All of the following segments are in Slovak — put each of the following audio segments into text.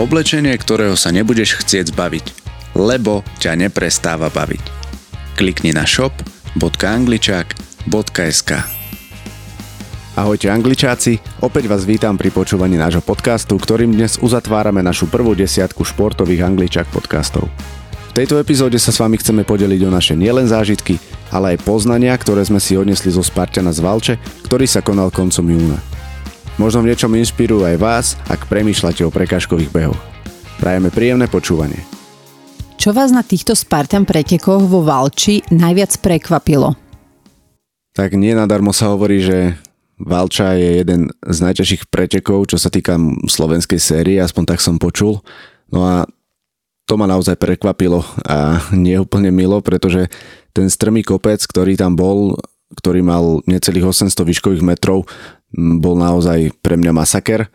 Oblečenie, ktorého sa nebudeš chcieť zbaviť, lebo ťa neprestáva baviť. Klikni na shop.angličák.sk Ahojte angličáci, opäť vás vítam pri počúvaní nášho podcastu, ktorým dnes uzatvárame našu prvú desiatku športových angličák podcastov. V tejto epizóde sa s vami chceme podeliť o naše nielen zážitky, ale aj poznania, ktoré sme si odnesli zo Spartana z Valče, ktorý sa konal koncom júna. Možno v niečom inšpirujú aj vás, ak premýšľate o prekážkových behoch. Prajeme príjemné počúvanie. Čo vás na týchto Spartan pretekoch vo Valči najviac prekvapilo? Tak nie nadarmo sa hovorí, že Valča je jeden z najťažších pretekov, čo sa týka slovenskej série, aspoň tak som počul. No a to ma naozaj prekvapilo a nie úplne milo, pretože ten strmý kopec, ktorý tam bol, ktorý mal necelých 800 výškových metrov, bol naozaj pre mňa masaker. E,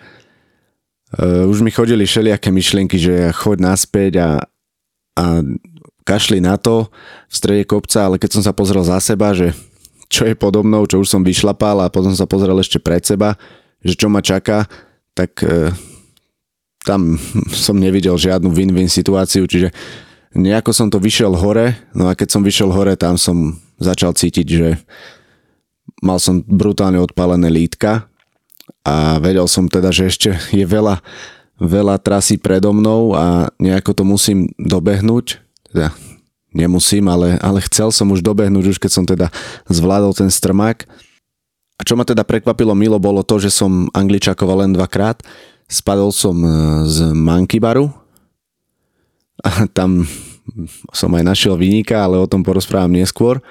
už mi chodili všelijaké myšlienky, že choď naspäť a, a kašli na to v strede kopca, ale keď som sa pozrel za seba, že čo je podobnou, čo už som vyšlapal a potom sa pozrel ešte pred seba, že čo ma čaká, tak e, tam som nevidel žiadnu win-win situáciu, čiže nejako som to vyšiel hore, no a keď som vyšiel hore, tam som začal cítiť, že mal som brutálne odpálené lítka a vedel som teda, že ešte je veľa, veľa trasy predo mnou a nejako to musím dobehnúť. Teda nemusím, ale, ale chcel som už dobehnúť, už keď som teda zvládol ten strmák. A čo ma teda prekvapilo milo bolo to, že som angličakoval len dvakrát. Spadol som e, z Monkey Baru a tam som aj našiel vyníka, ale o tom porozprávam neskôr.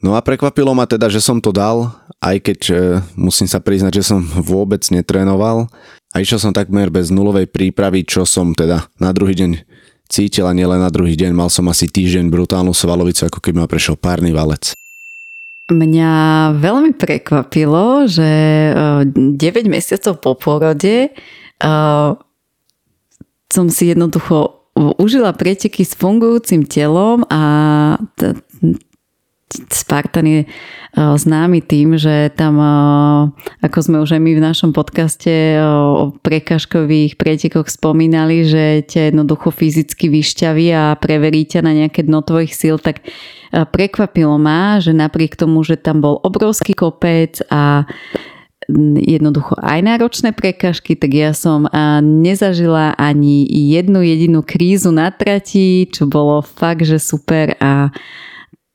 No a prekvapilo ma teda, že som to dal, aj keď e, musím sa priznať, že som vôbec netrénoval a išiel som takmer bez nulovej prípravy, čo som teda na druhý deň cítil a nielen na druhý deň, mal som asi týždeň brutálnu svalovicu, ako keby ma prešiel párny valec. Mňa veľmi prekvapilo, že 9 e, mesiacov po porode uh, som si jednoducho užila preteky s fungujúcim telom a t- Spartan je e, známy tým, že tam, e, ako sme už aj my v našom podcaste e, o prekažkových pretekoch spomínali, že ťa jednoducho fyzicky vyšťaví a preverí ťa na nejaké dno tvojich síl, tak prekvapilo ma, že napriek tomu, že tam bol obrovský kopec a jednoducho aj náročné prekažky, tak ja som nezažila ani jednu jedinú krízu na trati, čo bolo fakt, že super a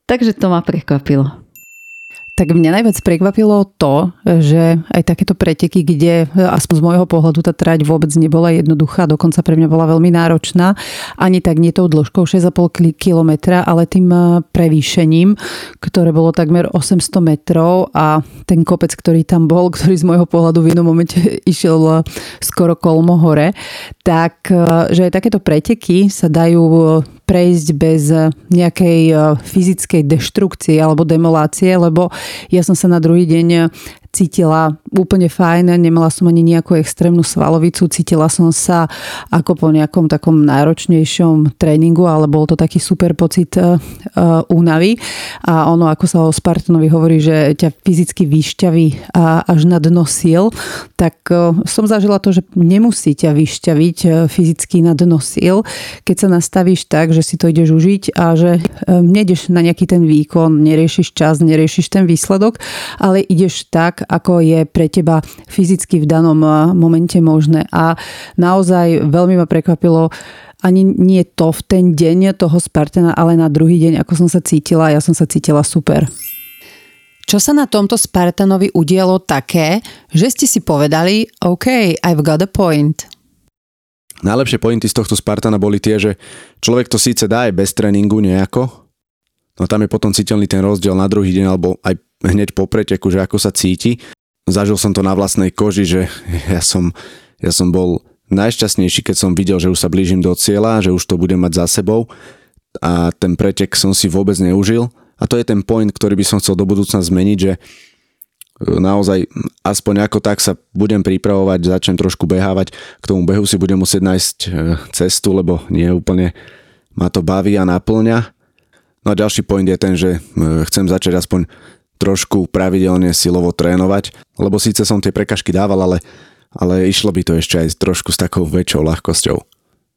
Takže to ma prekvapilo. Tak mňa najviac prekvapilo to, že aj takéto preteky, kde aspoň z môjho pohľadu tá trať vôbec nebola jednoduchá, dokonca pre mňa bola veľmi náročná, ani tak nie tou dĺžkou 6,5 km, ale tým eh, prevýšením, ktoré bolo takmer 800 metrov a ten kopec, ktorý tam bol, ktorý z môjho pohľadu v inom momente išiel eh, skoro kolmo hore, tak eh, že aj takéto preteky sa dajú prejsť bez nejakej fyzickej deštrukcie alebo demolácie, lebo ja som sa na druhý deň cítila úplne fajn, nemala som ani nejakú extrémnu svalovicu, cítila som sa ako po nejakom takom náročnejšom tréningu, ale bol to taký super pocit uh, únavy. A ono, ako sa o Spartanovi hovorí, že ťa fyzicky vyšťaví až na dno síl, tak uh, som zažila to, že nemusí ťa vyšťaviť fyzicky na dno síl, keď sa nastavíš tak, že si to ideš užiť a že nejdeš na nejaký ten výkon, neriešiš čas, neriešiš ten výsledok, ale ideš tak, ako je pre teba fyzicky v danom eh, momente možné. A naozaj veľmi ma prekvapilo ani nie to v ten deň toho Spartana, ale na druhý deň, ako som sa cítila, ja som sa cítila super. Čo sa na tomto Spartanovi udialo také, že ste si povedali, OK, I've got a point. Najlepšie pointy z tohto Spartana boli tie, že človek to síce dá aj bez tréningu nejako, no tam je potom citeľný ten rozdiel na druhý deň alebo aj hneď po preteku, že ako sa cíti. Zažil som to na vlastnej koži, že ja som, ja som bol najšťastnejší, keď som videl, že už sa blížim do cieľa, že už to budem mať za sebou a ten pretek som si vôbec neužil. A to je ten point, ktorý by som chcel do budúcna zmeniť, že e, naozaj aspoň ako tak sa budem pripravovať, začnem trošku behávať, k tomu behu si budem musieť nájsť e, cestu, lebo nie úplne ma to baví a naplňa. No a ďalší point je ten, že e, chcem začať aspoň trošku pravidelne silovo trénovať, lebo síce som tie prekažky dával, ale, ale išlo by to ešte aj trošku s takou väčšou ľahkosťou.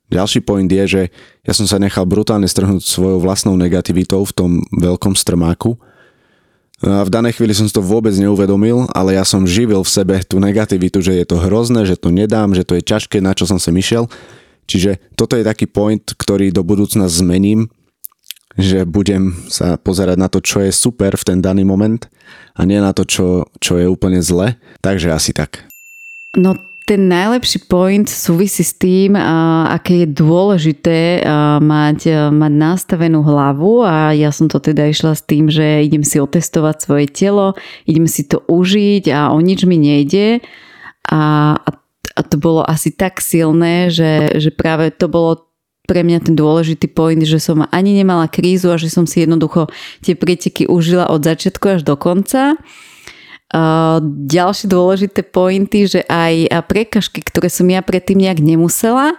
Ďalší point je, že ja som sa nechal brutálne strhnúť svojou vlastnou negativitou v tom veľkom strmáku. A v danej chvíli som si to vôbec neuvedomil, ale ja som živil v sebe tú negativitu, že je to hrozné, že to nedám, že to je ťažké, na čo som sa myšiel. Čiže toto je taký point, ktorý do budúcna zmením, že budem sa pozerať na to, čo je super v ten daný moment a nie na to, čo, čo je úplne zle. Takže asi tak. No ten najlepší point súvisí s tým, aké je dôležité mať, mať nastavenú hlavu a ja som to teda išla s tým, že idem si otestovať svoje telo, idem si to užiť a o nič mi nejde a, a to bolo asi tak silné, že, že práve to bolo pre mňa ten dôležitý point, že som ani nemala krízu a že som si jednoducho tie preteky užila od začiatku až do konca. Ďalšie dôležité pointy, že aj prekažky, ktoré som ja predtým nejak nemusela,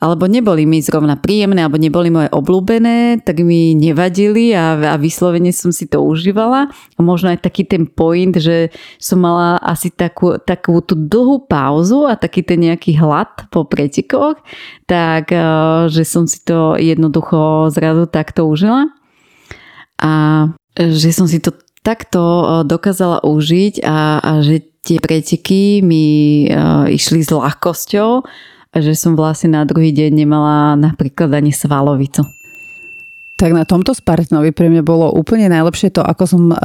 alebo neboli mi zrovna príjemné, alebo neboli moje obľúbené, tak mi nevadili a, a vyslovene som si to užívala. A možno aj taký ten point, že som mala asi takú, takú tú dlhú pauzu a taký ten nejaký hlad po pretekoch, tak že som si to jednoducho zrazu takto užila. A že som si to takto e, dokázala užiť a, a že tie preteky mi uh, išli s ľahkosťou a že som vlastne na druhý deň nemala napríklad ani svalovicu. Tak na tomto Spartanovi pre mňa bolo úplne najlepšie to, ako som e,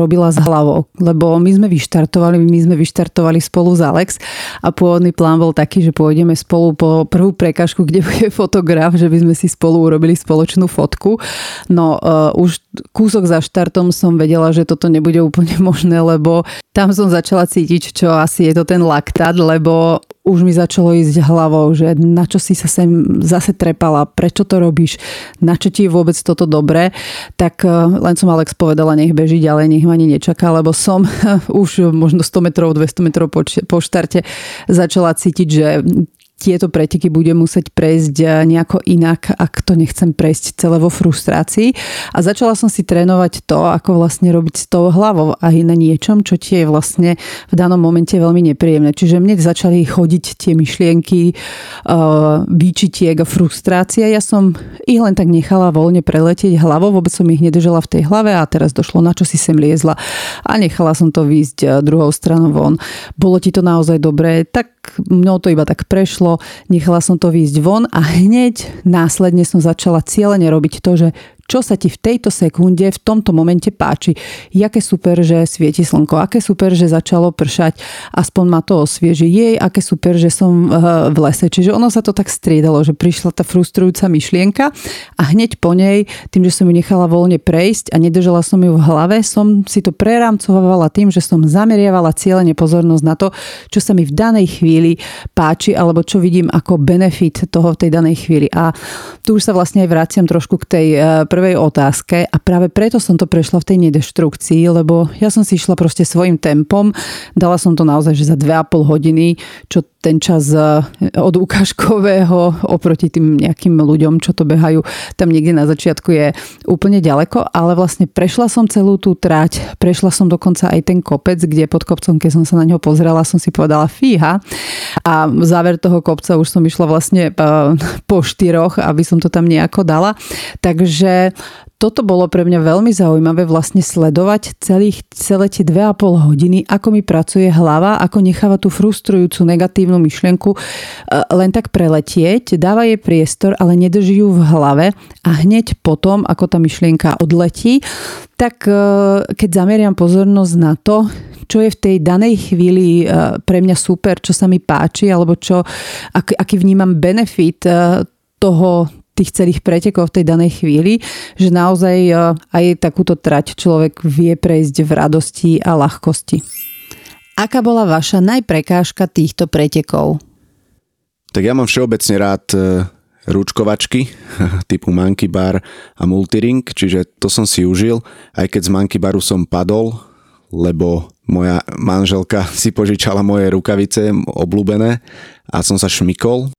robila s hlavou. Lebo my sme vyštartovali, my sme vyštartovali spolu s Alex a pôvodný plán bol taký, že pôjdeme spolu po prvú prekažku, kde bude fotograf, že by sme si spolu urobili spoločnú fotku. No uh, už kúsok za štartom som vedela, že toto nebude úplne možné, lebo tam som začala cítiť, čo asi je to ten laktát, lebo už mi začalo ísť hlavou, že na čo si sa sem zase trepala, prečo to robíš, na čo ti je vôbec toto dobré, tak eh, len som Alex povedala, nech beží ďalej, nech ma ani nečaká, lebo som už možno 100 metrov, 200 metrov po, po štarte začala cítiť, že tieto preteky budem musieť prejsť eh, nejako inak, ak to nechcem prejsť celé vo frustrácii. A začala som si trénovať to, ako vlastne robiť s tou hlavou aj na niečom, čo ti je vlastne v danom momente veľmi nepríjemné. Čiže mne začali chodiť tie myšlienky uh, výčitiek a frustrácia. Ja som ich len tak nechala voľne preletieť hlavou, vôbec som ich nedržala v tej hlave a teraz došlo, na čo si sem liezla. A nechala som to výjsť eh, druhou stranou von. Bolo ti to naozaj dobré, tak mnou to iba tak prešlo, nechala som to výjsť von a hneď následne som začala cieľene robiť to, že čo sa ti v tejto sekunde, v tomto momente páči. Jaké super, že svieti slnko, aké super, že začalo pršať, aspoň ma to osvieži. Jej, aké super, že som eh, v lese. Čiže ono sa to tak striedalo, že prišla tá frustrujúca myšlienka a hneď po nej, tým, že som ju nechala voľne prejsť a nedržala som ju v hlave, som si to prerámcovala tým, že som zameriavala cieľene pozornosť na to, čo sa mi v danej chvíli páči alebo čo vidím ako benefit toho v tej danej chvíli. A tu už sa vlastne aj vraciam trošku k tej eh, prvej prvej otázke a práve preto som to prešla v tej nedeštrukcii, lebo ja som si išla proste svojim tempom. Dala som to naozaj, že za 2,5 hodiny, čo ten čas e, od ukážkového oproti tým nejakým ľuďom, čo to behajú, tam niekde na začiatku je úplne ďaleko, ale vlastne prešla som celú tú trať, prešla som dokonca aj ten kopec, kde pod kopcom, keď som sa na ňo pozrela, som si povedala fíha a záver toho kopca už som išla vlastne e, po štyroch, aby som to tam nejako dala. Takže toto bolo pre mňa veľmi zaujímavé vlastne sledovať celých, celé tie dve a pol hodiny, ako mi pracuje hlava, ako necháva tú frustrujúcu negatívnu myšlienku e, len tak preletieť, dáva jej priestor, ale nedrží ju v hlave a hneď potom, ako tá myšlienka odletí, tak e, keď zameriam pozornosť na to, čo je v tej danej chvíli e, pre mňa super, čo sa mi páči, alebo čo, aký, aký vnímam benefit toho, tých celých pretekov v tej danej chvíli, že naozaj e, aj takúto trať človek vie prejsť v radosti a ľahkosti. Aká bola vaša najprekážka týchto pretekov? Tak ja mám všeobecne rád e, ručkovačky typu Monkey Bar a Multiring, čiže to som si užil, aj keď z Monkey Baru som padol, lebo moja manželka si požičala moje rukavice obľúbené a som sa šmikol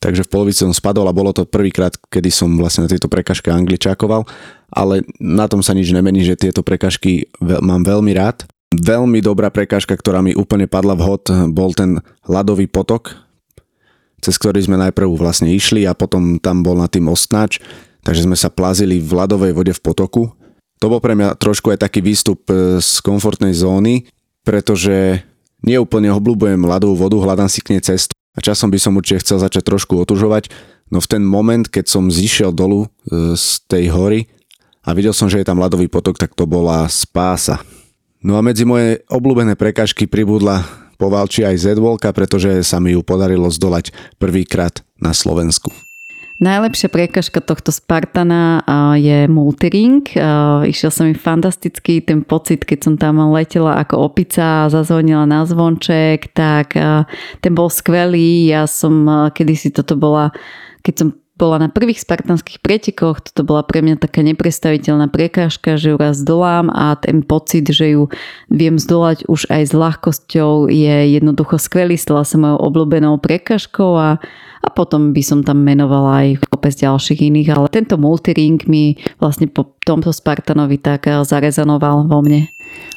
takže v polovici som spadol a bolo to prvýkrát, kedy som vlastne na tejto prekažke angličákoval, ale na tom sa nič nemení, že tieto prekažky mám veľmi rád. Veľmi dobrá prekažka, ktorá mi úplne padla vhod, bol ten ľadový potok. cez ktorý sme najprv vlastne išli a potom tam bol na tým ostnač, takže sme sa plazili v ľadovej vode v potoku. To bol pre mňa trošku aj taký výstup e, z komfortnej zóny, pretože neúplne obľúbujem ľadovú vodu, hľadám si k nej cestu a časom by som určite chcel začať trošku otužovať, no v ten moment, keď som zišiel dolu e, z tej hory a videl som, že je tam ľadový potok, tak to bola spása. No a medzi moje obľúbené prekažky pribudla povalči aj z pretože sa mi ju podarilo zdolať prvýkrát na Slovensku. Najlepšia prekažka tohto Spartana je multiring. Išiel sa mi fantasticky ten pocit, keď som tam letela ako opica a zazvonila na zvonček, tak ten bol skvelý. Ja som kedysi toto bola, keď som bola na prvých spartanských pretekoch, toto bola pre mňa taká neprestaviteľná prekážka, že ju raz zdolám a ten pocit, že ju viem zdolať už aj s ľahkosťou je jednoducho skvelý, stala sa mojou obľúbenou prekážkou a, a potom by som tam menovala aj kopec ďalších iných, ale tento multiring mi vlastne po tomto Spartanovi tak zarezanoval vo mne.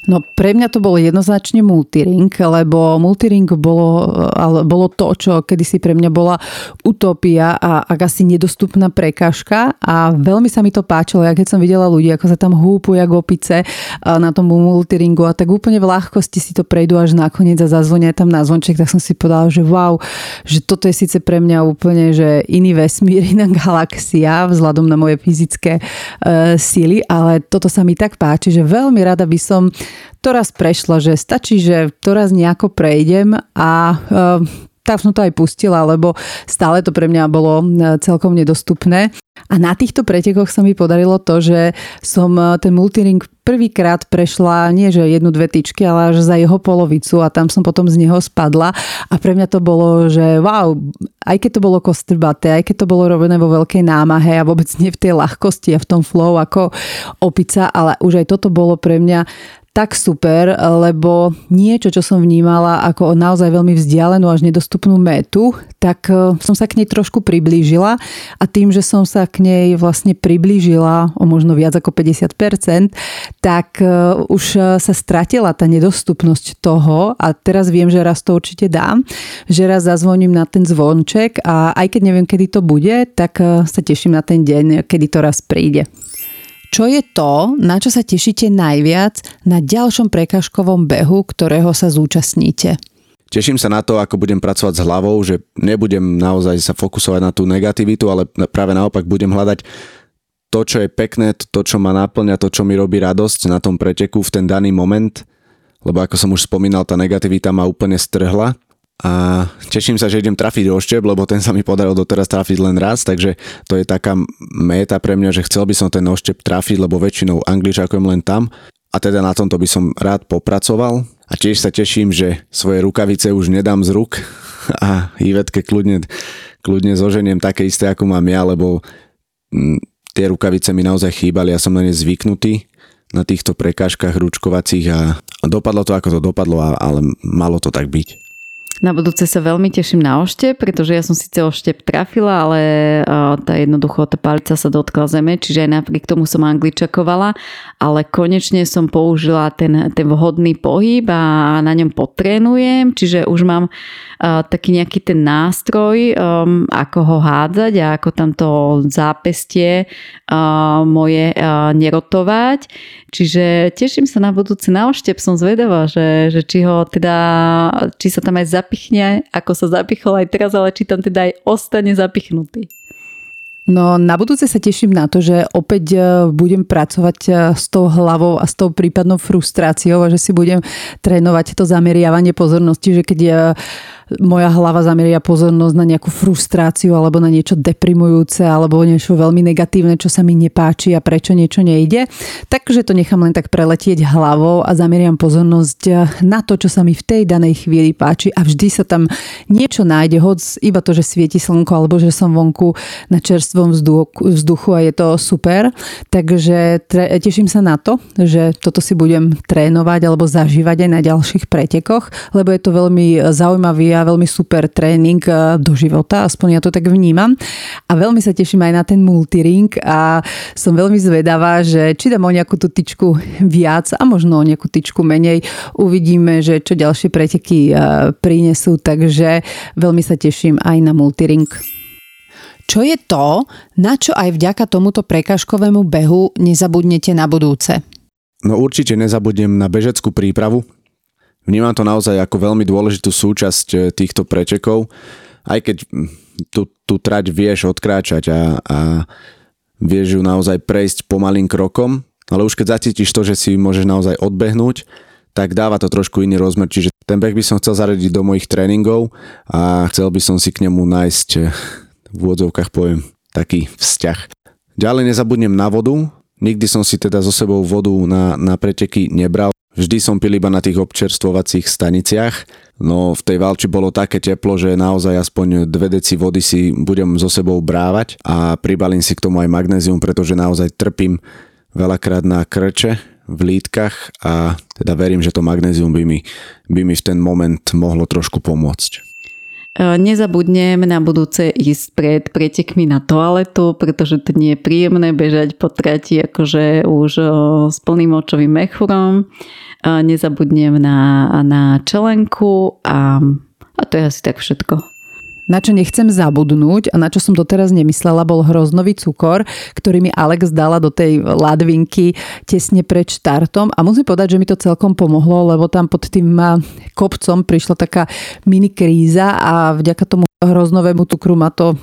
No pre mňa to bolo jednoznačne multiring, lebo multiring bolo, ale bolo to, čo kedysi pre mňa bola utopia a ak asi nedostupná prekážka. A veľmi sa mi to páčilo, ja keď som videla ľudí, ako sa tam húpu jak opice na tom multiringu a tak úplne v ľahkosti si to prejdú až nakoniec a zazvonia tam na zvonček, tak som si povedala, že wow, že toto je síce pre mňa úplne, že iný vesmír, iná galaxia vzhľadom na moje fyzické uh, síly, ale toto sa mi tak páči, že veľmi rada by som to raz prešla, že stačí, že to raz nejako prejdem a e, tak to aj pustila, lebo stále to pre mňa bolo e, celkom nedostupné. A na týchto pretekoch sa mi podarilo to, že som e, ten multiring prvýkrát prešla nie že jednu, dve tyčky, ale až za jeho polovicu a tam som potom z neho spadla a pre mňa to bolo, že wow, aj keď to bolo kostrbaté, aj keď to bolo robené vo veľkej námahe a vôbec nie v tej ľahkosti a v tom flow ako opica, ale už aj toto bolo pre mňa tak super, lebo niečo, čo som vnímala ako naozaj veľmi vzdialenú až nedostupnú metu, tak e, som sa k nej trošku priblížila a tým, že som sa k nej vlastne priblížila o možno viac ako 50%, tak e, už sa stratila tá nedostupnosť toho a teraz viem, že raz to určite dám, že raz zazvoním na ten zvonček a aj keď neviem, kedy to bude, tak e, sa teším na ten deň, kedy to raz príde. Čo je to, na čo sa tešíte najviac na ďalšom prekažkovom behu, ktorého sa zúčastníte? Teším sa na to, ako budem pracovať s hlavou, že nebudem naozaj sa fokusovať na tú negativitu, ale práve naopak budem hľadať to, čo je pekné, to, čo ma náplňa, to, čo mi robí radosť na tom preteku v ten daný moment, lebo ako som už spomínal, tá negativita ma úplne strhla a teším sa, že idem trafiť oštep, lebo ten sa mi podaril doteraz trafiť len raz, takže to je taká méta pre mňa, že chcel by som ten oštep trafiť, lebo väčšinou angličakujem len tam. A teda na tomto by som rád popracoval. A tiež sa teším, že svoje rukavice už nedám z ruk a Ivetke kľudne, kľudne zoženiem také isté, ako mám ja, lebo mm, tie rukavice mi naozaj chýbali, ja som na ne zvyknutý na týchto prekážkach ručkovacích a dopadlo to, ako to dopadlo, ale malo to tak byť. Na budúce sa veľmi teším na oštep, pretože ja som síce oštep trafila, ale tá jednoducho tá palica sa dotkla zeme, čiže aj napriek tomu som angličakovala, ale konečne som použila ten, ten vhodný pohyb a na ňom potrénujem, čiže už mám taký nejaký ten nástroj, um, ako ho hádzať a ako tam to zápestie moje nerotovať. Čiže teším sa na budúci na oštep, som zvedavá, že, že či ho teda, či sa tam aj zapichne, ako sa zapichol aj teraz, ale či tam teda aj ostane zapichnutý. No na budúce sa teším na to, že opäť e, budem pracovať e, s tou hlavou a s tou prípadnou frustráciou a že si budem trénovať to zameriavanie pozornosti, že keď moja hlava zameria pozornosť na nejakú frustráciu alebo na niečo deprimujúce alebo niečo veľmi negatívne, čo sa mi nepáči a prečo niečo nejde. Takže to nechám len tak preletieť hlavou a zameriam pozornosť na to, čo sa mi v tej danej chvíli páči a vždy sa tam niečo nájde, hoď iba to, že svieti slnko alebo že som vonku na čerstvom vzduchu a je to super. Takže teším sa na to, že toto si budem trénovať alebo zažívať aj na ďalších pretekoch, lebo je to veľmi zaujímavý a veľmi super tréning e, do života, aspoň ja to tak vnímam. A veľmi sa teším aj na ten multiring a som veľmi zvedavá, že či dám o nejakú tú tyčku viac a možno o nejakú tyčku menej. Uvidíme, že čo ďalšie preteky e, prinesú, takže veľmi sa teším aj na multiring. Čo je to, na čo aj vďaka tomuto prekažkovému behu nezabudnete na budúce? No určite nezabudnem na bežeckú prípravu. Vnímam to naozaj ako veľmi dôležitú súčasť e, týchto prečekov, aj keď tú, tú trať vieš odkráčať a, a vieš ju naozaj prejsť pomalým krokom, ale už keď zacítiš to, že si môžeš naozaj odbehnúť, tak dáva to trošku iný rozmer, čiže ten beh by som chcel zaradiť do mojich tréningov a chcel by som si k nemu nájsť e, v úvodzovkách poviem taký vzťah. Ďalej nezabudnem na vodu, Nikdy som si teda so sebou vodu na, na preteky nebral. Vždy som pil iba na tých občerstvovacích staniciach. No v tej Valči bolo také teplo, že naozaj aspoň dve deci vody si budem so sebou brávať a pribalím si k tomu aj magnézium, pretože naozaj trpím veľakrát na krče v lítkach a teda verím, že to magnézium by mi, by mi v ten moment mohlo trošku pomôcť. E, nezabudnem na budúce ísť pred pretekmi na toaletu, pretože to nie je príjemné bežať po trati akože už e, s plným očovým mechúrom. E, nezabudnem na, na čelenku a, a to je asi tak všetko. Na čo nechcem zabudnúť a na čo som doteraz nemyslela, bol hroznový cukor, ktorý mi Alex dala do tej ladvinky tesne pred štartom. A musím povedať, že mi to celkom pomohlo, lebo tam pod tým kopcom prišla taká mini kríza a vďaka tomu hroznovému cukru ma to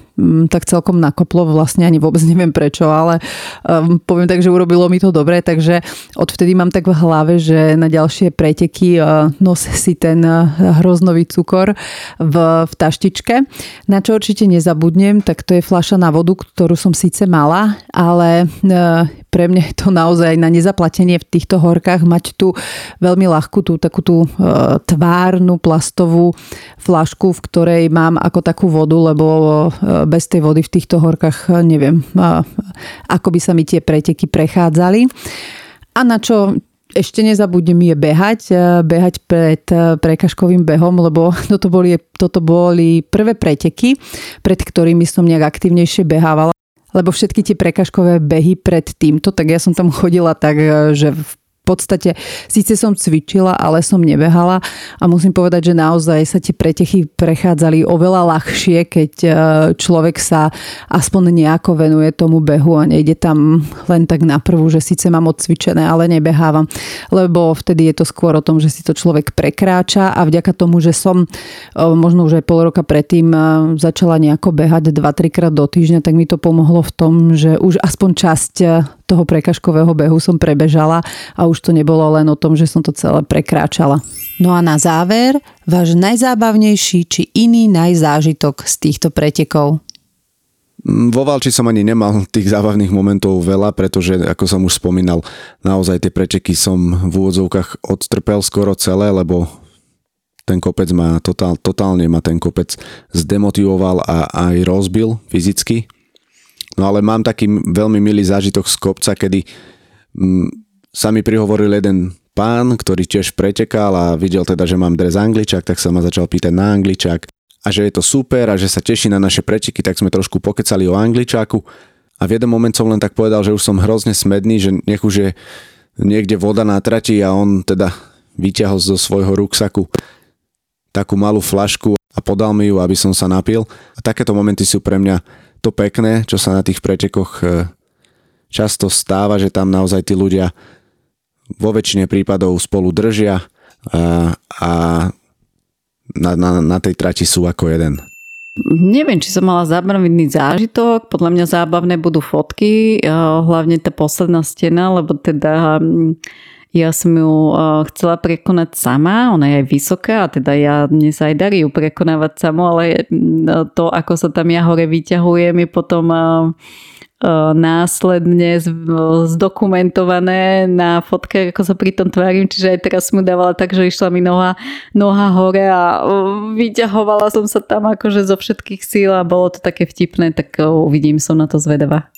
tak celkom nakoplo, vlastne ani vôbec neviem prečo, ale um, poviem tak, že urobilo mi to dobre, takže odvtedy mám tak v hlave, že na ďalšie preteky uh, nos si ten uh, hroznový cukor v, v taštičke. Na čo určite nezabudnem, tak to je fľaša na vodu, ktorú som síce mala, ale uh, pre mňa je to naozaj na nezaplatenie v týchto horkách mať tu veľmi ľahkú tú takú tú uh, tvárnu plastovú flašku, v ktorej mám ako takú vodu, lebo e, bez tej vody v týchto horkách e, neviem, ako by sa mi tie preteky prechádzali. A na čo ešte nezabudnem je behať, behať pred prekažkovým behom, lebo toto boli, toto boli prvé preteky, pred ktorými som nejak aktivnejšie behávala lebo všetky tie prekažkové behy pred týmto, tak ja som tam chodila tak, že v podstate síce som cvičila, ale som nebehala a musím povedať, že naozaj sa tie pretechy prechádzali oveľa ľahšie, keď e, človek sa aspoň nejako venuje tomu behu a nejde tam len tak na prvú, že síce mám odcvičené, ale nebehávam. Lebo vtedy je to skôr o tom, že si to človek prekráča a vďaka tomu, že som e, možno už aj pol roka predtým e, začala nejako behať 2-3 krát do týždňa, tak mi to pomohlo v tom, že už aspoň časť toho prekažkového behu som prebežala a už to nebolo len o tom, že som to celé prekráčala. No a na záver, váš najzábavnejší či iný najzážitok z týchto pretekov? Mm, vo Valči som ani nemal tých zábavných momentov veľa, pretože, ako som už spomínal, naozaj tie preteky som v úvodzovkách odtrpel skoro celé, lebo ten kopec ma totál, totálne ma ten kopec zdemotivoval a aj rozbil fyzicky. No ale mám taký veľmi milý zážitok z kopca, kedy mm, sa mi prihovoril jeden pán, ktorý tiež pretekal a videl teda, že mám dres angličák, tak sa ma začal pýtať na angličák a že je to super a že sa teší na naše preteky, tak sme trošku pokecali o angličáku a v jeden moment som len tak povedal, že už som hrozne smedný, že nech už je niekde voda na trati a on teda vyťahol zo svojho ruksaku takú malú flašku a podal mi ju, aby som sa napil. A takéto momenty sú pre mňa to pekné, čo sa na tých pretekoch e, často stáva, že tam naozaj tí ľudia vo väčšine prípadov spolu držia a, a na, na, na tej trati sú ako jeden. Neviem, či som mala zábavný zážitok. Podľa mňa zábavné budú fotky, e, hlavne tá posledná stena, lebo teda ja som ju chcela prekonať sama, ona je aj vysoká a teda ja, mne sa aj darí ju prekonávať samo, ale to, ako sa tam ja hore vyťahujem, je potom následne zdokumentované na fotke, ako sa pri tom tvárim, čiže aj teraz som mu dávala tak, že išla mi noha, noha hore a vyťahovala som sa tam akože zo všetkých síl a bolo to také vtipné, tak uvidím, som na to zvedavá.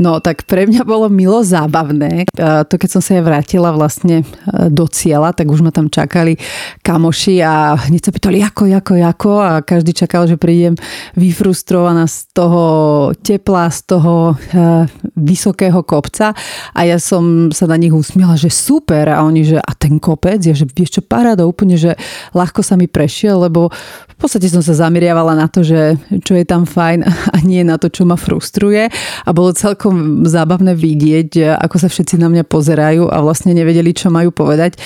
No tak pre mňa bolo milo zábavné. To keď som sa ja vrátila vlastne e, do cieľa, tak už ma tam čakali kamoši a hneď sa pýtali, ako, ako, ako? A každý čakal, že prídem vyfrustrovaná z toho tepla, z toho uh, vysokého kopca. A ja som sa na nich usmiela, že super. A oni, že a ten kopec, ja, že vieš čo, paráda úplne, že ľahko sa mi prešiel, lebo v podstate som sa zameriavala na to, že čo je tam fajn a nie na to, čo ma frustruje a bolo celkom zábavné vidieť, ako sa všetci na mňa pozerajú a vlastne nevedeli, čo majú povedať,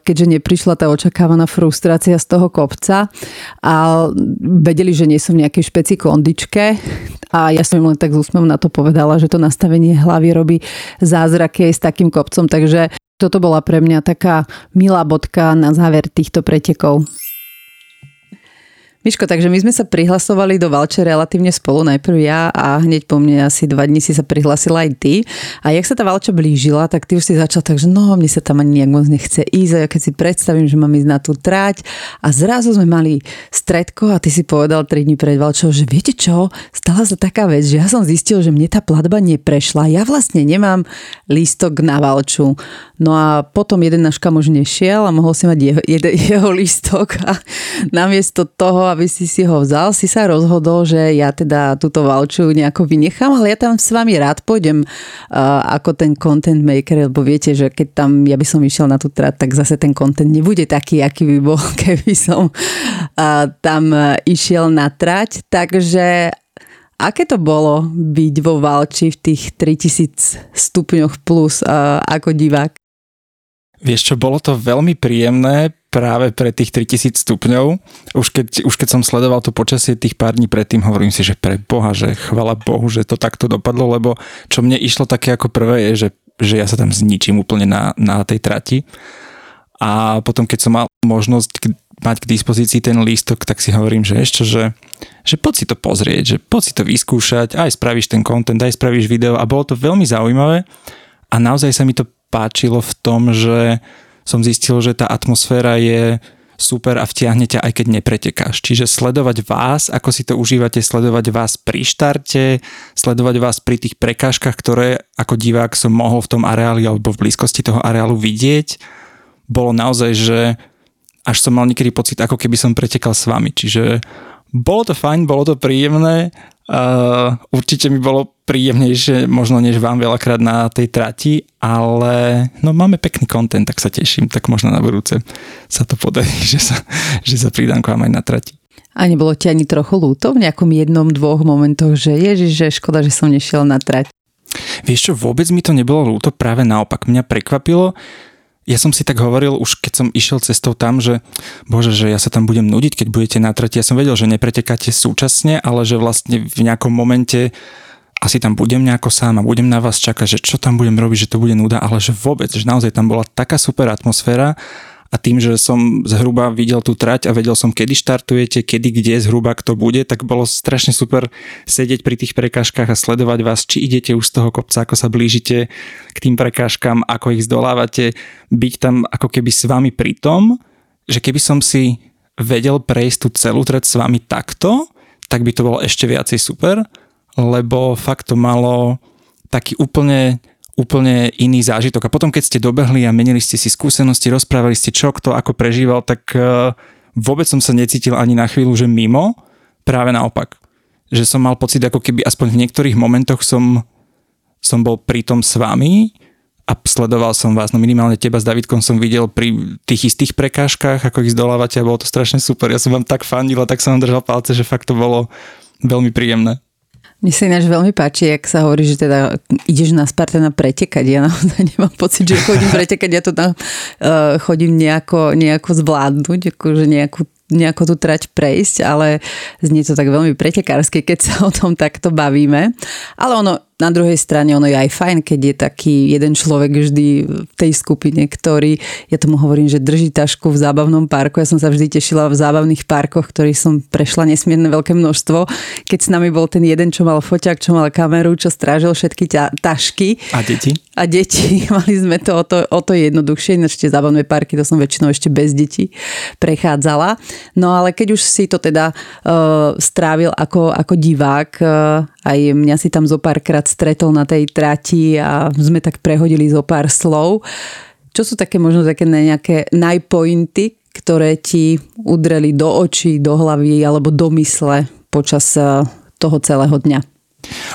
keďže neprišla tá očakávaná frustrácia z toho kopca a vedeli, že nie som v nejakej špeci kondičke a ja som im len tak z úsmevom na to povedala, že to nastavenie hlavy robí zázraky aj s takým kopcom, takže toto bola pre mňa taká milá bodka na záver týchto pretekov. Miško, takže my sme sa prihlasovali do Valče relatívne spolu, najprv ja a hneď po mne asi dva dní si sa prihlasila aj ty. A jak sa tá Valča blížila, tak ty už si začal tak, že no, mne sa tam ani nejak moc nechce ísť a ja keď si predstavím, že mám ísť na tú trať a zrazu sme mali stredko a ty si povedal 3 dní pred Valčou, že viete čo, stala sa taká vec, že ja som zistil, že mne tá platba neprešla, ja vlastne nemám lístok na Valču. No a potom jeden náš kamož nešiel a mohol si mať jeho, jeho, jeho lístok a namiesto toho, aby si si ho vzal, si sa rozhodol, že ja teda túto valču nejako vynechám, ale ja tam s vami rád pôjdem uh, ako ten content maker, lebo viete, že keď tam ja by som išiel na tú trať, tak zase ten content nebude taký, aký by bol, keby som uh, tam išiel na trať. Takže Aké to bolo byť vo Valči v tých 3000 stupňoch plus uh, ako divák? Vieš čo, bolo to veľmi príjemné práve pre tých 3000 stupňov. Už keď, už keď som sledoval to počasie tých pár dní predtým, hovorím si, že pre Boha, že chvala Bohu, že to takto dopadlo, lebo čo mne išlo také ako prvé je, že, že ja sa tam zničím úplne na, na tej trati. A potom, keď som mal možnosť k, mať k dispozícii ten lístok, tak si hovorím, že ešte, že, že poď si to pozrieť, že poď si to vyskúšať, aj spravíš ten content, aj spravíš video a bolo to veľmi zaujímavé a naozaj sa mi to páčilo v tom, že som zistil, že tá atmosféra je super a vtiahne ťa aj keď nepretekáš. Čiže sledovať vás, ako si to užívate, sledovať vás pri štarte, sledovať vás pri tých prekážkach, ktoré ako divák som mohol v tom areáli alebo v blízkosti toho areálu vidieť, bolo naozaj, že až som mal niekedy pocit, ako keby som pretekal s vami. Čiže bolo to fajn, bolo to príjemné Uh, určite mi bolo príjemnejšie možno než vám veľakrát na tej trati, ale no máme pekný kontent, tak sa teším, tak možno na budúce sa to podarí, že sa, že sa pridám k vám aj na trati. A nebolo ti ani trochu ľúto v nejakom jednom, dvoch momentoch, že ježiš, že škoda, že som nešiel na trať? Vieš čo, vôbec mi to nebolo ľúto, práve naopak mňa prekvapilo, ja som si tak hovoril už keď som išiel cestou tam, že bože, že ja sa tam budem nudiť, keď budete na trati. Ja som vedel, že nepretekáte súčasne, ale že vlastne v nejakom momente asi tam budem nejako sám a budem na vás čakať, že čo tam budem robiť, že to bude nuda, ale že vôbec, že naozaj tam bola taká super atmosféra a tým, že som zhruba videl tú trať a vedel som, kedy štartujete, kedy, kde zhruba kto bude, tak bolo strašne super sedieť pri tých prekážkach a sledovať vás, či idete už z toho kopca, ako sa blížite k tým prekážkam, ako ich zdolávate, byť tam ako keby s vami pri tom, že keby som si vedel prejsť tú celú trať s vami takto, tak by to bolo ešte viacej super, lebo fakt to malo taký úplne úplne iný zážitok. A potom, keď ste dobehli a menili ste si skúsenosti, rozprávali ste čo, kto ako prežíval, tak e, vôbec som sa necítil ani na chvíľu, že mimo, práve naopak. Že som mal pocit, ako keby aspoň v niektorých momentoch som, som bol pritom s vami a sledoval som vás. No minimálne teba s Davidkom som videl pri tých istých prekážkach, ako ich zdolávate a bolo to strašne super. Ja som vám tak fandil a tak som vám držal palce, že fakt to bolo veľmi príjemné. Mne sa ináč veľmi páči, ak sa hovorí, že teda ideš na Spartana pretekať. Ja naozaj nemám pocit, že chodím pretekať, ja to tam uh, chodím nejako, nejako zvládnuť, akože nejakú nejako tú trať prejsť, ale znie to tak veľmi pretekársky, keď sa o tom takto bavíme. Ale ono, na druhej strane ono je aj fajn, keď je taký jeden človek vždy v tej skupine, ktorý, ja tomu hovorím, že drží tašku v zábavnom parku. Ja som sa vždy tešila v zábavných parkoch, ktorých som prešla nesmierne veľké množstvo. Keď s nami bol ten jeden, čo mal foťák, čo mal kameru, čo strážil všetky ťa, tašky. A deti? A deti. Mali sme to o to, o to jednoduchšie. Ináč tie zábavné parky, to som väčšinou ešte bez detí prechádzala. No ale keď už si to teda uh, strávil ako, ako divák uh, Aj mňa si tam zo párkrát stretol na tej trati a sme tak prehodili zo pár slov. Čo sú také možno také nejaké najpointy, ktoré ti udreli do očí, do hlavy alebo do mysle počas eh, toho celého dňa?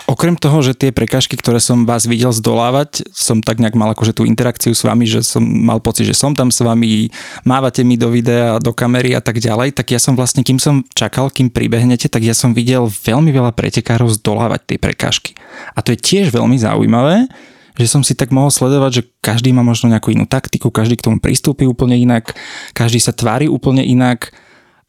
Okrem toho, že tie prekážky, ktoré som vás videl zdolávať, som tak nejak mal akože tú interakciu s vami, že som mal pocit, že som tam s vami, mávate mi do videa, do kamery a tak ďalej, tak ja som vlastne, kým som čakal, kým pribehnete, tak ja som videl veľmi veľa pretekárov zdolávať tie prekážky. A to je tiež veľmi zaujímavé, že som si tak mohol sledovať, že každý má možno nejakú inú taktiku, každý k tomu pristúpi úplne inak, každý sa tvári úplne inak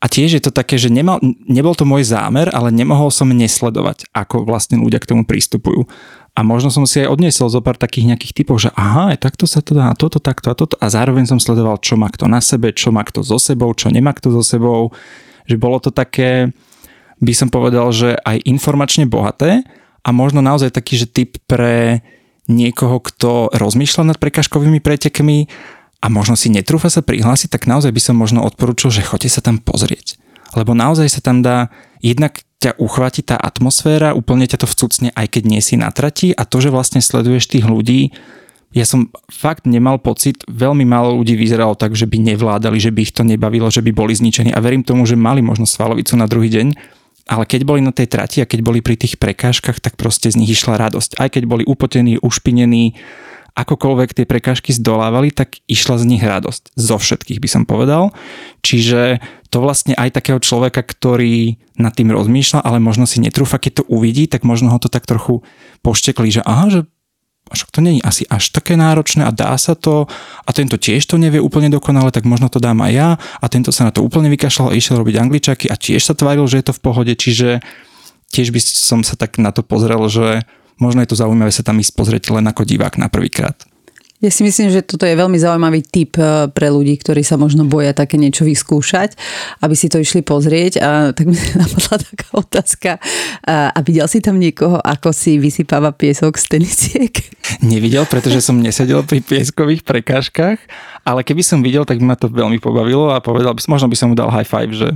a tiež je to také, že nemal, nebol to môj zámer, ale nemohol som nesledovať, ako vlastne ľudia k tomu pristupujú. A možno som si aj odniesol zo pár takých nejakých typov, že aha, aj takto sa to dá, toto, takto a toto. A zároveň som sledoval, čo má kto na sebe, čo má kto so sebou, čo nemá kto so sebou. Že bolo to také, by som povedal, že aj informačne bohaté a možno naozaj taký, že typ pre niekoho, kto rozmýšľa nad prekažkovými pretekmi a možno si netrúfa sa prihlásiť, tak naozaj by som možno odporúčil, že choďte sa tam pozrieť. Lebo naozaj sa tam dá, jednak ťa uchváti tá atmosféra, úplne ťa to vcucne, aj keď nie si na trati a to, že vlastne sleduješ tých ľudí, ja som fakt nemal pocit, veľmi málo ľudí vyzeralo tak, že by nevládali, že by ich to nebavilo, že by boli zničení a verím tomu, že mali možno svalovicu na druhý deň, ale keď boli na tej trati a keď boli pri tých prekážkach, tak proste z nich išla radosť. Aj keď boli upotení, ušpinení, akokoľvek tie prekážky zdolávali, tak išla z nich radosť. Zo všetkých by som povedal. Čiže to vlastne aj takého človeka, ktorý nad tým rozmýšľa, ale možno si netrúfa, keď to uvidí, tak možno ho to tak trochu poštekli, že aha, že však to není asi až také náročné a dá sa to a tento tiež to nevie úplne dokonale, tak možno to dám aj ja a tento sa na to úplne vykašľal a išiel robiť angličaky a tiež sa tváril, že je to v pohode, čiže tiež by som sa tak na to pozrel, že možno je to zaujímavé sa tam ísť pozrieť len ako divák na prvýkrát. Ja si myslím, že toto je veľmi zaujímavý tip eh, pre ľudí, ktorí sa možno boja také niečo vyskúšať, aby si to išli pozrieť. A tak mi napadla taká otázka. A videl si tam niekoho, ako si vysypáva piesok z tenisiek? Nevidel, pretože som nesedel pri pieskových prekážkach, ale keby som videl, tak by ma to veľmi pobavilo a povedal možno by som mu dal high five, že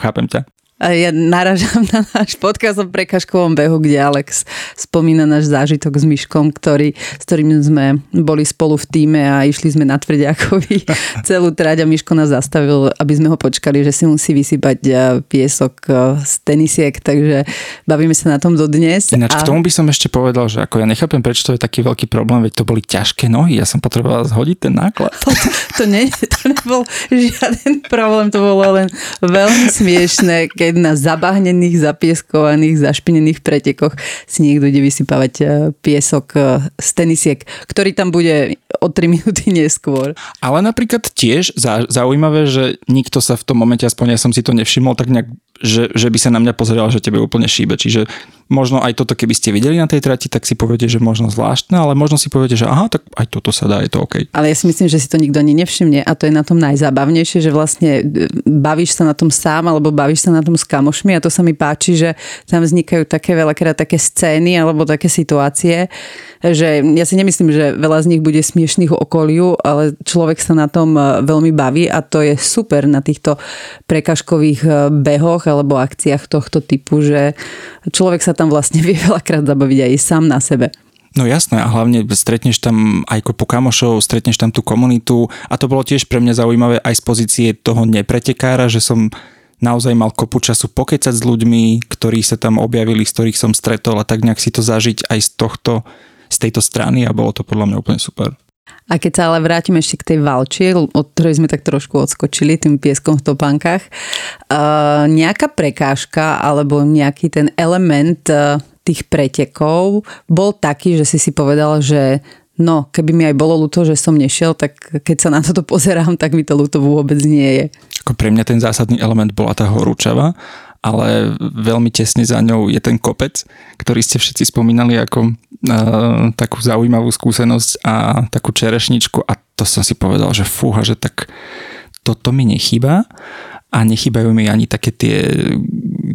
chápem ťa ja naražam na náš podcast o prekažkovom behu, kde Alex spomína náš zážitok s Myškom, ktorý, s ktorým sme boli spolu v týme a išli sme na Tvrďakovi celú tráť a Myško nás zastavil, aby sme ho počkali, že si musí vysypať e, piesok e, z tenisiek, takže bavíme sa na tom dodnes. Ináč a... k tomu by som ešte povedal, že ako ja nechápem, prečo to je taký veľký problém, veď to boli ťažké nohy, ja som potreboval zhodiť ten náklad. To, to, nie, to nebol žiaden problém, to bolo len veľmi smiešné, keď keď na zabahnených, zapieskovaných, zašpinených pretekoch si niekto ide vysypávať e, piesok e, z tenisiek, ktorý tam bude o 3 minúty neskôr. Ale napríklad tiež zaujímavé, že nikto sa v tom momente, aspoň ja som si to nevšimol, tak nejak že, že by sa na mňa pozeral, že tebe úplne šíbe. Čiže možno aj toto, keby ste videli na tej trati, tak si poviete, že možno zvláštne, ale možno si poviete, že aha, tak aj toto sa dá, je to OK. Ale ja si myslím, že si to nikto ani nevšimne a to je na tom najzábavnejšie, že vlastne e, bavíš sa na tom sám alebo bavíš sa na tom s kamošmi a to sa mi páči, že tam vznikajú také veľakrát také scény alebo také situácie, že ja si nemyslím, že veľa z nich bude smiešných okoliu, ale človek sa na tom e, veľmi baví a to je super na týchto prekažkových e, behoch alebo akciách tohto typu, že človek sa tam vlastne vie veľakrát zabaviť aj sám na sebe. No jasné a hlavne stretneš tam aj kopu kamošov, stretneš tam tú komunitu a to bolo tiež pre mňa zaujímavé aj z pozície toho nepretekára, že som naozaj mal kopu času pokecať s ľuďmi, ktorí sa tam objavili, z ktorých som stretol a tak nejak si to zažiť aj z tohto, z tejto strany a bolo to podľa mňa úplne super. A keď sa ale vrátim ešte k tej valči, od ktorej sme tak trošku odskočili tým pieskom v topánkach, uh, nejaká prekážka alebo nejaký ten element uh, tých pretekov bol taký, že si si povedal, že no, keby mi aj bolo ľúto, že som nešiel, tak keď sa na toto pozerám, tak mi to ľúto vôbec nie je. Ako pre mňa ten zásadný element bola tá horúčava ale veľmi tesne za ňou je ten kopec, ktorý ste všetci spomínali ako uh, takú zaujímavú skúsenosť a takú čerešničku a to som si povedal, že fúha, že tak toto mi nechýba a nechybajú mi ani také tie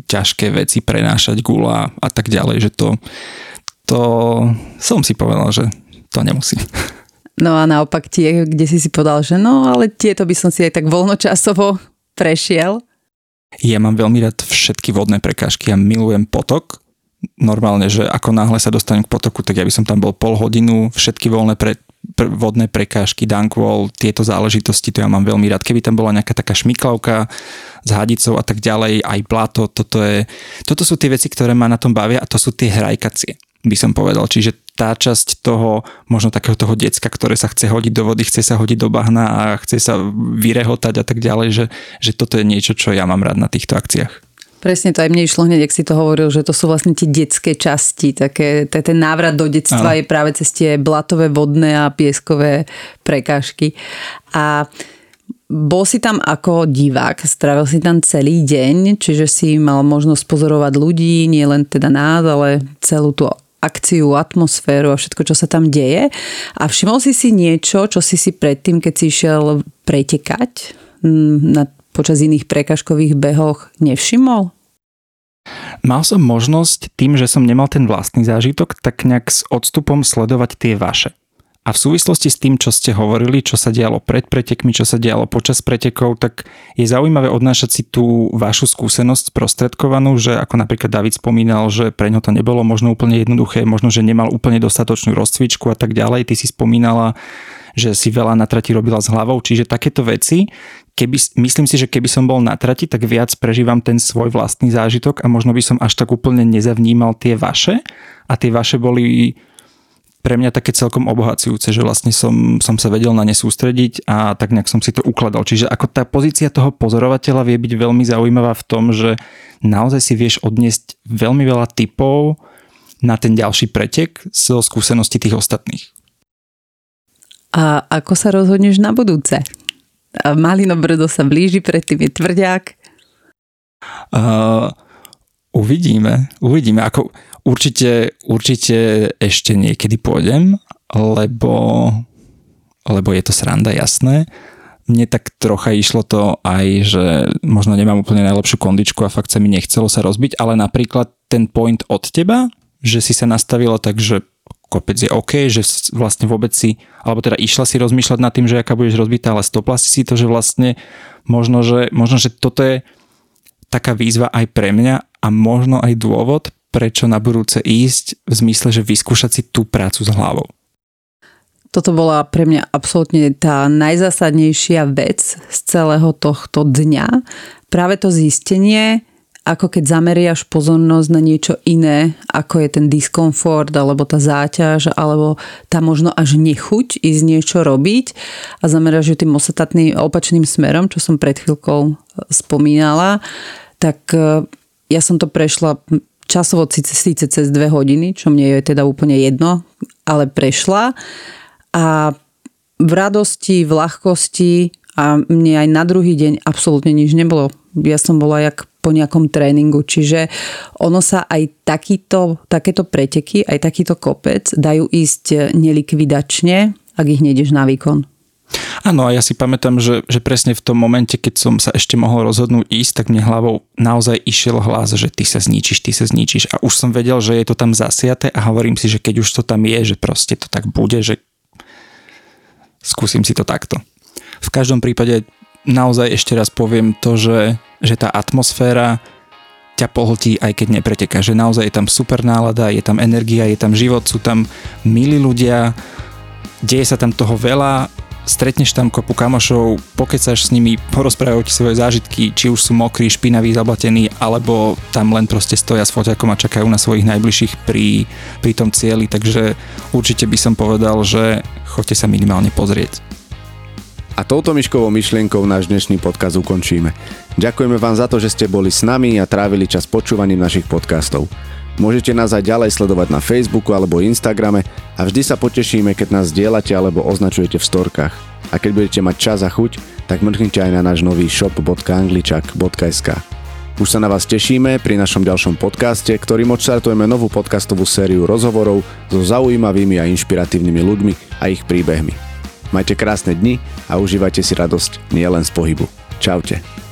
ťažké veci prenášať gula a tak ďalej, že to, to som si povedal, že to nemusím. No a naopak tie, kde si si povedal, že no, ale tieto by som si aj tak voľnočasovo prešiel. Ja mám veľmi rád všetky vodné prekážky. Ja milujem potok, normálne, že ako náhle sa dostanem k potoku, tak ja by som tam bol pol hodinu, všetky voľné pre, pre, vodné prekážky, dunkwall, tieto záležitosti, to ja mám veľmi rád. Keby tam bola nejaká taká šmiklavka s hadicou a tak ďalej, aj blato, toto, je, toto sú tie veci, ktoré ma na tom bavia a to sú tie hrajkacie by som povedal. Čiže tá časť toho, možno takého toho decka, ktoré sa chce hodiť do vody, chce sa hodiť do bahna a chce sa vyrehotať a tak ďalej, že, že toto je niečo, čo ja mám rád na týchto akciách. Presne to aj mne išlo hneď, ak si to hovoril, že to sú vlastne tie detské časti, také, ten návrat do detstva ano. je práve cez tie blatové, vodné a pieskové prekážky. A bol si tam ako divák, strávil si tam celý deň, čiže si mal možnosť pozorovať ľudí, nie len teda nás, ale celú tú akciu, atmosféru a všetko, čo sa tam deje. A všimol si si niečo, čo si si predtým, keď si išiel pretekať na, počas iných prekažkových behoch, nevšimol? Mal som možnosť tým, že som nemal ten vlastný zážitok, tak nejak s odstupom sledovať tie vaše. A v súvislosti s tým, čo ste hovorili, čo sa dialo pred pretekmi, čo sa dialo počas pretekov, tak je zaujímavé odnášať si tú vašu skúsenosť sprostredkovanú, že ako napríklad David spomínal, že pre ňo to nebolo možno úplne jednoduché, možno, že nemal úplne dostatočnú rozcvičku a tak ďalej. Ty si spomínala, že si veľa na trati robila s hlavou, čiže takéto veci, keby, myslím si, že keby som bol na trati, tak viac prežívam ten svoj vlastný zážitok a možno by som až tak úplne nezavnímal tie vaše a tie vaše boli pre mňa také celkom obohacujúce, že vlastne som, som sa vedel na ne sústrediť a tak nejak som si to ukladal. Čiže ako tá pozícia toho pozorovateľa vie byť veľmi zaujímavá v tom, že naozaj si vieš odniesť veľmi veľa typov na ten ďalší pretek zo skúsenosti tých ostatných. A ako sa rozhodneš na budúce? Malino Brdo sa blíži, predtým je tvrďák. Uh, uvidíme, uvidíme. Ako, určite, určite ešte niekedy pôjdem, lebo, lebo je to sranda, jasné. Mne tak trocha išlo to aj, že možno nemám úplne najlepšiu kondičku a fakt sa mi nechcelo sa rozbiť, ale napríklad ten point od teba, že si sa nastavilo tak, že kopec je OK, že vlastne vôbec si, alebo teda išla si rozmýšľať nad tým, že aká budeš rozbitá, ale stopla si to, že vlastne možno, že, možno, že toto je taká výzva aj pre mňa a možno aj dôvod, prečo na budúce ísť v zmysle, že vyskúšať si tú prácu s hlavou. Toto bola pre mňa absolútne tá najzásadnejšia vec z celého tohto dňa. Práve to zistenie, ako keď zameriaš pozornosť na niečo iné, ako je ten diskomfort, alebo tá záťaž, alebo tá možno až nechuť ísť niečo robiť a zameriaš ju tým ostatným opačným smerom, čo som pred chvíľkou spomínala, tak e, ja som to prešla časovo síce, cez dve hodiny, čo mne je teda úplne jedno, ale prešla a v radosti, v ľahkosti a mne aj na druhý deň absolútne nič nebolo. Ja som bola jak po nejakom tréningu. Čiže ono sa aj takýto, takéto preteky, aj takýto kopec dajú ísť nelikvidačne, ak ich nejdeš na výkon. Áno, a ja si pamätám, že, že presne v tom momente, keď som sa ešte mohol rozhodnúť ísť, tak mne hlavou naozaj išiel hlas, že ty sa zničíš, ty sa zničíš. A už som vedel, že je to tam zasiaté a hovorím si, že keď už to tam je, že proste to tak bude, že skúsim si to takto. V každom prípade naozaj ešte raz poviem to, že, že tá atmosféra ťa pohltí, aj keď nepreteká. Že naozaj je tam super nálada, je tam energia, je tam život, sú tam milí ľudia, deje sa tam toho veľa, stretneš tam kopu kamošov, pokecaš s nimi, porozprávajú ti svoje zážitky, či už sú mokrí, špinaví, zablatení, alebo tam len proste stoja s foťakom a čakajú na svojich najbližších pri, pri tom cieli, takže určite by som povedal, že choďte sa minimálne pozrieť. A touto myškovou myšlienkou náš dnešný podcast ukončíme. Ďakujeme vám za to, že ste boli s nami a trávili čas počúvaním našich podcastov. Môžete nás aj ďalej sledovať na Facebooku alebo Instagrame a vždy sa potešíme, keď nás dielate alebo označujete v storkách. A keď budete mať čas a chuť, tak mrknite aj na náš nový shop.angličak.sk. Už sa na vás tešíme pri našom ďalšom podcaste, ktorým odštartujeme novú podcastovú sériu rozhovorov so zaujímavými a inšpiratívnymi ľuďmi a ich príbehmi. Majte krásne dni a užívajte si radosť nielen z pohybu. Čaute.